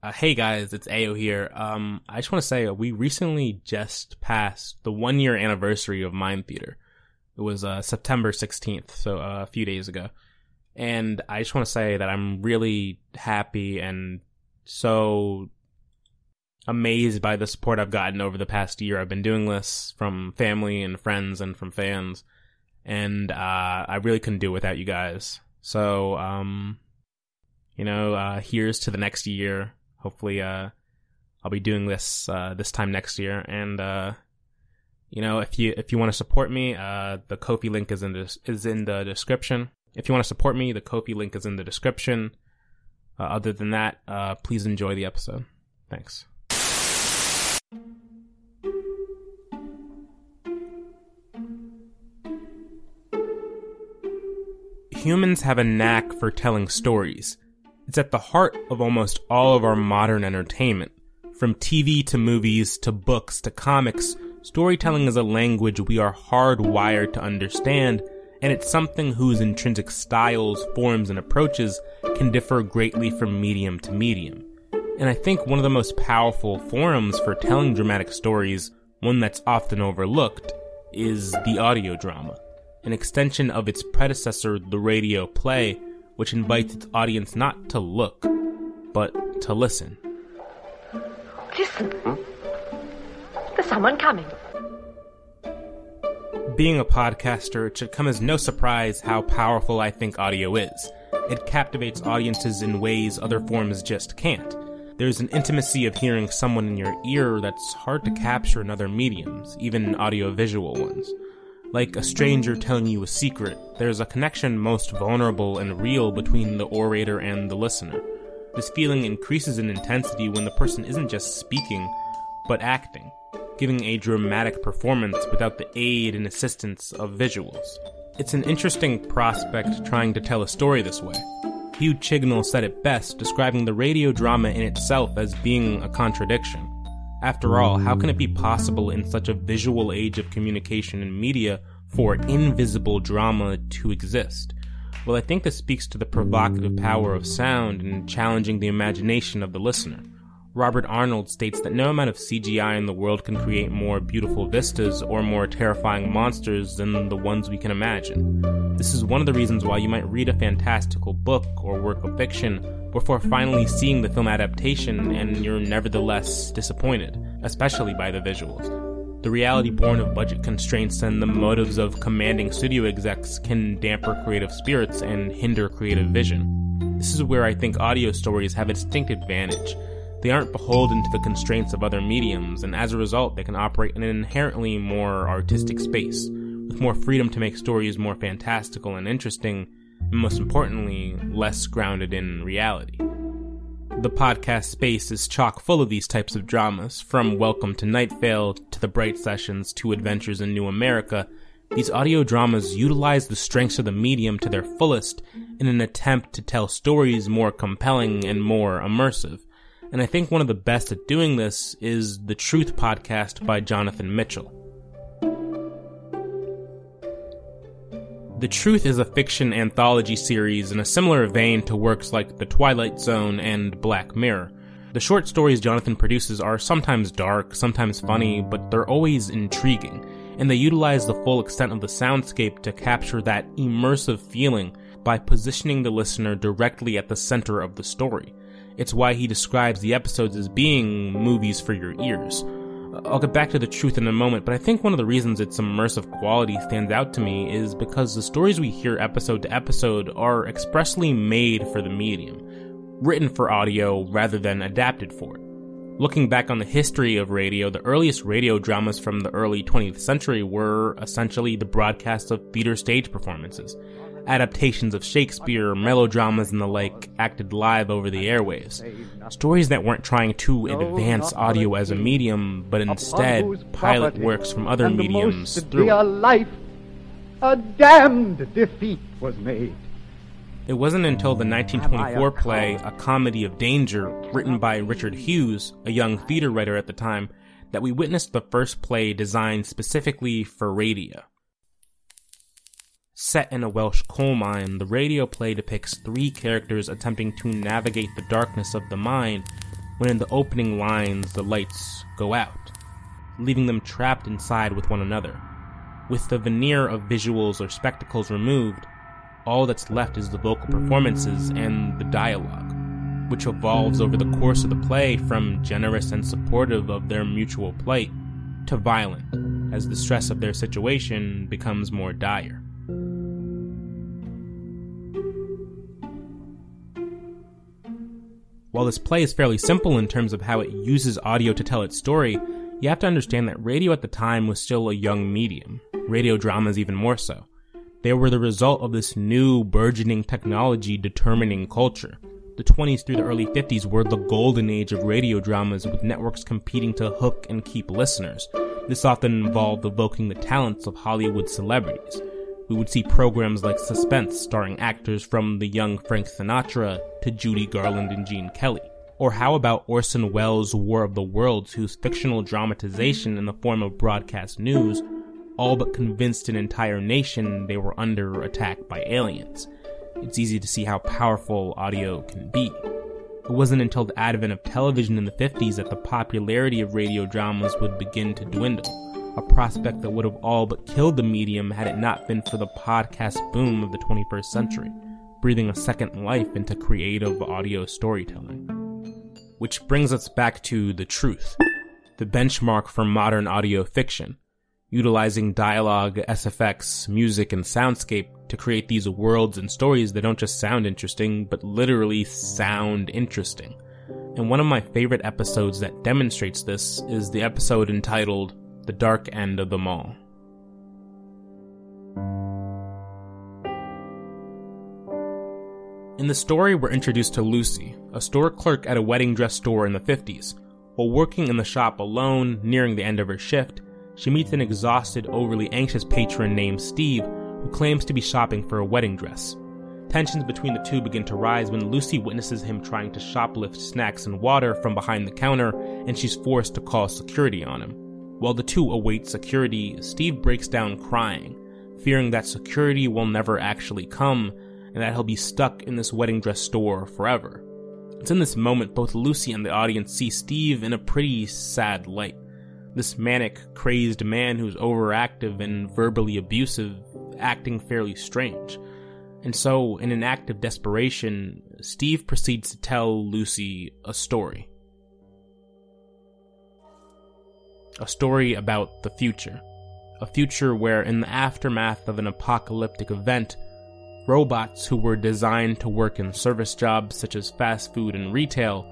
Uh, hey guys, it's Ayo here. Um, I just want to say uh, we recently just passed the one year anniversary of Mind Theater. It was uh, September 16th, so uh, a few days ago. And I just want to say that I'm really happy and so amazed by the support I've gotten over the past year. I've been doing this from family and friends and from fans, and uh, I really couldn't do it without you guys. So, um, you know, uh, here's to the next year. Hopefully, uh, I'll be doing this uh, this time next year, and uh, you know, if you if you want to support me, uh, the Ko-fi link is in the is in the description. If you want to support me, the Ko-fi link is in the description. Uh, other than that, uh, please enjoy the episode. Thanks. Humans have a knack for telling stories. It's at the heart of almost all of our modern entertainment. From TV to movies to books to comics, storytelling is a language we are hardwired to understand, and it's something whose intrinsic styles, forms, and approaches can differ greatly from medium to medium. And I think one of the most powerful forums for telling dramatic stories, one that's often overlooked, is the audio drama an extension of its predecessor, the radio play, which invites its audience not to look, but to listen. Listen. Hmm? There's someone coming. Being a podcaster, it should come as no surprise how powerful I think audio is. It captivates audiences in ways other forms just can't. There's an intimacy of hearing someone in your ear that's hard to capture in other mediums, even audiovisual ones. Like a stranger telling you a secret, there's a connection most vulnerable and real between the orator and the listener. This feeling increases in intensity when the person isn't just speaking, but acting, giving a dramatic performance without the aid and assistance of visuals. It's an interesting prospect trying to tell a story this way. Hugh Chignell said it best, describing the radio drama in itself as being a contradiction. After all, how can it be possible in such a visual age of communication and media for invisible drama to exist? Well, I think this speaks to the provocative power of sound in challenging the imagination of the listener. Robert Arnold states that no amount of CGI in the world can create more beautiful vistas or more terrifying monsters than the ones we can imagine. This is one of the reasons why you might read a fantastical book or work of fiction before finally seeing the film adaptation and you're nevertheless disappointed, especially by the visuals. The reality born of budget constraints and the motives of commanding studio execs can damper creative spirits and hinder creative vision. This is where I think audio stories have a distinct advantage. They aren't beholden to the constraints of other mediums, and as a result, they can operate in an inherently more artistic space, with more freedom to make stories more fantastical and interesting, and most importantly, less grounded in reality. The podcast space is chock full of these types of dramas, from Welcome to Night Vale to The Bright Sessions to Adventures in New America. These audio dramas utilize the strengths of the medium to their fullest in an attempt to tell stories more compelling and more immersive. And I think one of the best at doing this is the Truth podcast by Jonathan Mitchell. The Truth is a fiction anthology series in a similar vein to works like The Twilight Zone and Black Mirror. The short stories Jonathan produces are sometimes dark, sometimes funny, but they're always intriguing, and they utilize the full extent of the soundscape to capture that immersive feeling by positioning the listener directly at the center of the story. It's why he describes the episodes as being movies for your ears. I'll get back to the truth in a moment, but I think one of the reasons its immersive quality stands out to me is because the stories we hear episode to episode are expressly made for the medium, written for audio rather than adapted for it. Looking back on the history of radio, the earliest radio dramas from the early 20th century were essentially the broadcast of theater stage performances adaptations of Shakespeare, melodramas, and the like acted live over the airwaves. Stories that weren't trying to advance audio as a medium, but instead pilot works from other mediums through. life, a damned defeat was made. It wasn't until the 1924 play A Comedy of Danger, written by Richard Hughes, a young theater writer at the time, that we witnessed the first play designed specifically for radio. Set in a Welsh coal mine, the radio play depicts three characters attempting to navigate the darkness of the mine when in the opening lines the lights go out, leaving them trapped inside with one another. With the veneer of visuals or spectacles removed, all that's left is the vocal performances and the dialogue, which evolves over the course of the play from generous and supportive of their mutual plight to violent as the stress of their situation becomes more dire. While this play is fairly simple in terms of how it uses audio to tell its story, you have to understand that radio at the time was still a young medium, radio dramas even more so. They were the result of this new, burgeoning technology determining culture. The 20s through the early 50s were the golden age of radio dramas with networks competing to hook and keep listeners. This often involved evoking the talents of Hollywood celebrities. We would see programs like Suspense starring actors from the young Frank Sinatra to Judy Garland and Gene Kelly. Or how about Orson Welles' War of the Worlds, whose fictional dramatization in the form of broadcast news all but convinced an entire nation they were under attack by aliens. It's easy to see how powerful audio can be. It wasn't until the advent of television in the 50s that the popularity of radio dramas would begin to dwindle, a prospect that would have all but killed the medium had it not been for the podcast boom of the 21st century, breathing a second life into creative audio storytelling. Which brings us back to the truth, the benchmark for modern audio fiction utilizing dialogue, SFX, music, and soundscape to create these worlds and stories that don't just sound interesting, but literally sound interesting. And one of my favorite episodes that demonstrates this is the episode entitled The Dark End of the Mall. In the story, we're introduced to Lucy, a store clerk at a wedding dress store in the 50s. While working in the shop alone, nearing the end of her shift, she meets an exhausted, overly anxious patron named Steve who claims to be shopping for a wedding dress. Tensions between the two begin to rise when Lucy witnesses him trying to shoplift snacks and water from behind the counter, and she's forced to call security on him. While the two await security, Steve breaks down crying, fearing that security will never actually come and that he'll be stuck in this wedding dress store forever. It's in this moment both Lucy and the audience see Steve in a pretty sad light this manic, crazed man who's overactive and verbally abusive, acting fairly strange. And so, in an act of desperation, Steve proceeds to tell Lucy a story. A story about the future. A future where, in the aftermath of an apocalyptic event, robots who were designed to work in service jobs such as fast food and retail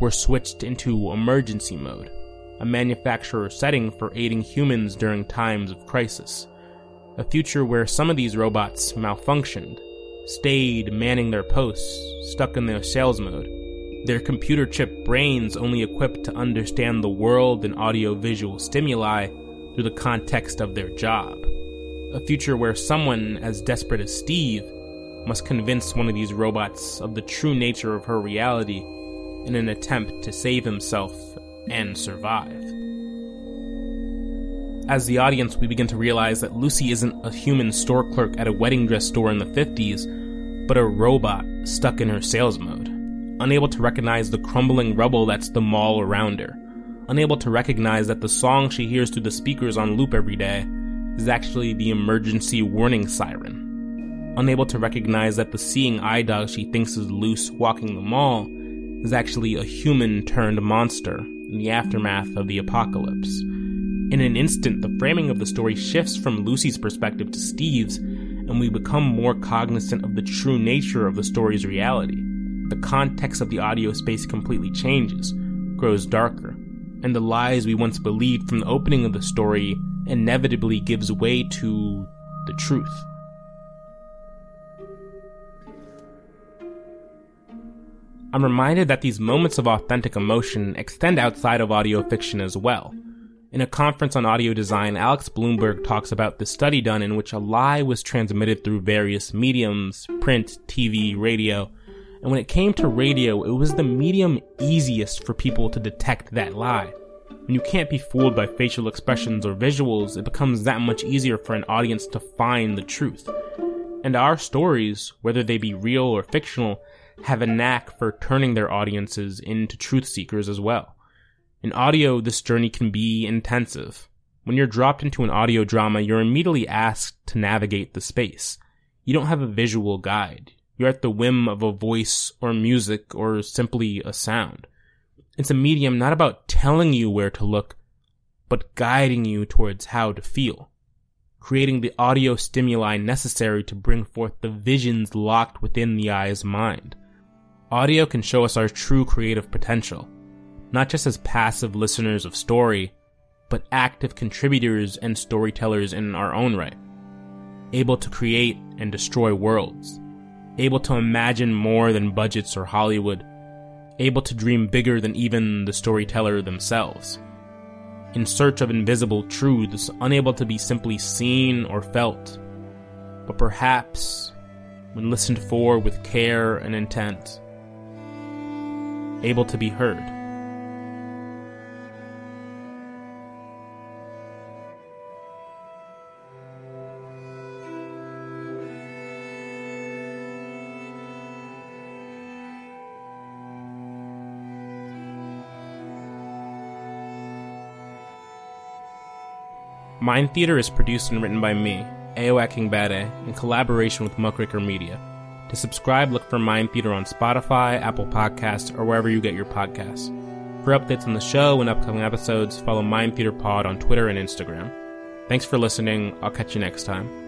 were switched into emergency mode a manufacturer setting for aiding humans during times of crisis. A future where some of these robots malfunctioned, stayed manning their posts, stuck in their sales mode, their computer chip brains only equipped to understand the world and audiovisual stimuli through the context of their job. A future where someone as desperate as Steve must convince one of these robots of the true nature of her reality in an attempt to save himself and survive. As the audience, we begin to realize that Lucy isn't a human store clerk at a wedding dress store in the 50s, but a robot stuck in her sales mode, unable to recognize the crumbling rubble that's the mall around her, unable to recognize that the song she hears through the speakers on loop every day is actually the emergency warning siren, unable to recognize that the seeing eye dog she thinks is loose walking the mall is actually a human turned monster in the aftermath of the apocalypse. In an instant, the framing of the story shifts from Lucy's perspective to Steve's, and we become more cognizant of the true nature of the story's reality. The context of the audio space completely changes, grows darker, and the lies we once believed from the opening of the story inevitably gives way to the truth. I'm reminded that these moments of authentic emotion extend outside of audio fiction as well. In a conference on audio design, Alex Blumberg talks about the study done in which a lie was transmitted through various mediums print, TV, radio. And when it came to radio, it was the medium easiest for people to detect that lie. When you can't be fooled by facial expressions or visuals, it becomes that much easier for an audience to find the truth. And our stories, whether they be real or fictional, have a knack for turning their audiences into truth seekers as well. In audio, this journey can be intensive. When you're dropped into an audio drama, you're immediately asked to navigate the space. You don't have a visual guide. You're at the whim of a voice or music or simply a sound. It's a medium not about telling you where to look, but guiding you towards how to feel. Creating the audio stimuli necessary to bring forth the visions locked within the eye's mind. Audio can show us our true creative potential not just as passive listeners of story, but active contributors and storytellers in our own right. Able to create and destroy worlds. Able to imagine more than budgets or Hollywood. Able to dream bigger than even the storyteller themselves. In search of invisible truths, unable to be simply seen or felt, but perhaps, when listened for with care and intent, able to be heard. Mind Theater is produced and written by me, Ayo Akingbade, in collaboration with Muckraker Media. To subscribe, look for Mind Theater on Spotify, Apple Podcasts, or wherever you get your podcasts. For updates on the show and upcoming episodes, follow Mind Theater Pod on Twitter and Instagram. Thanks for listening. I'll catch you next time.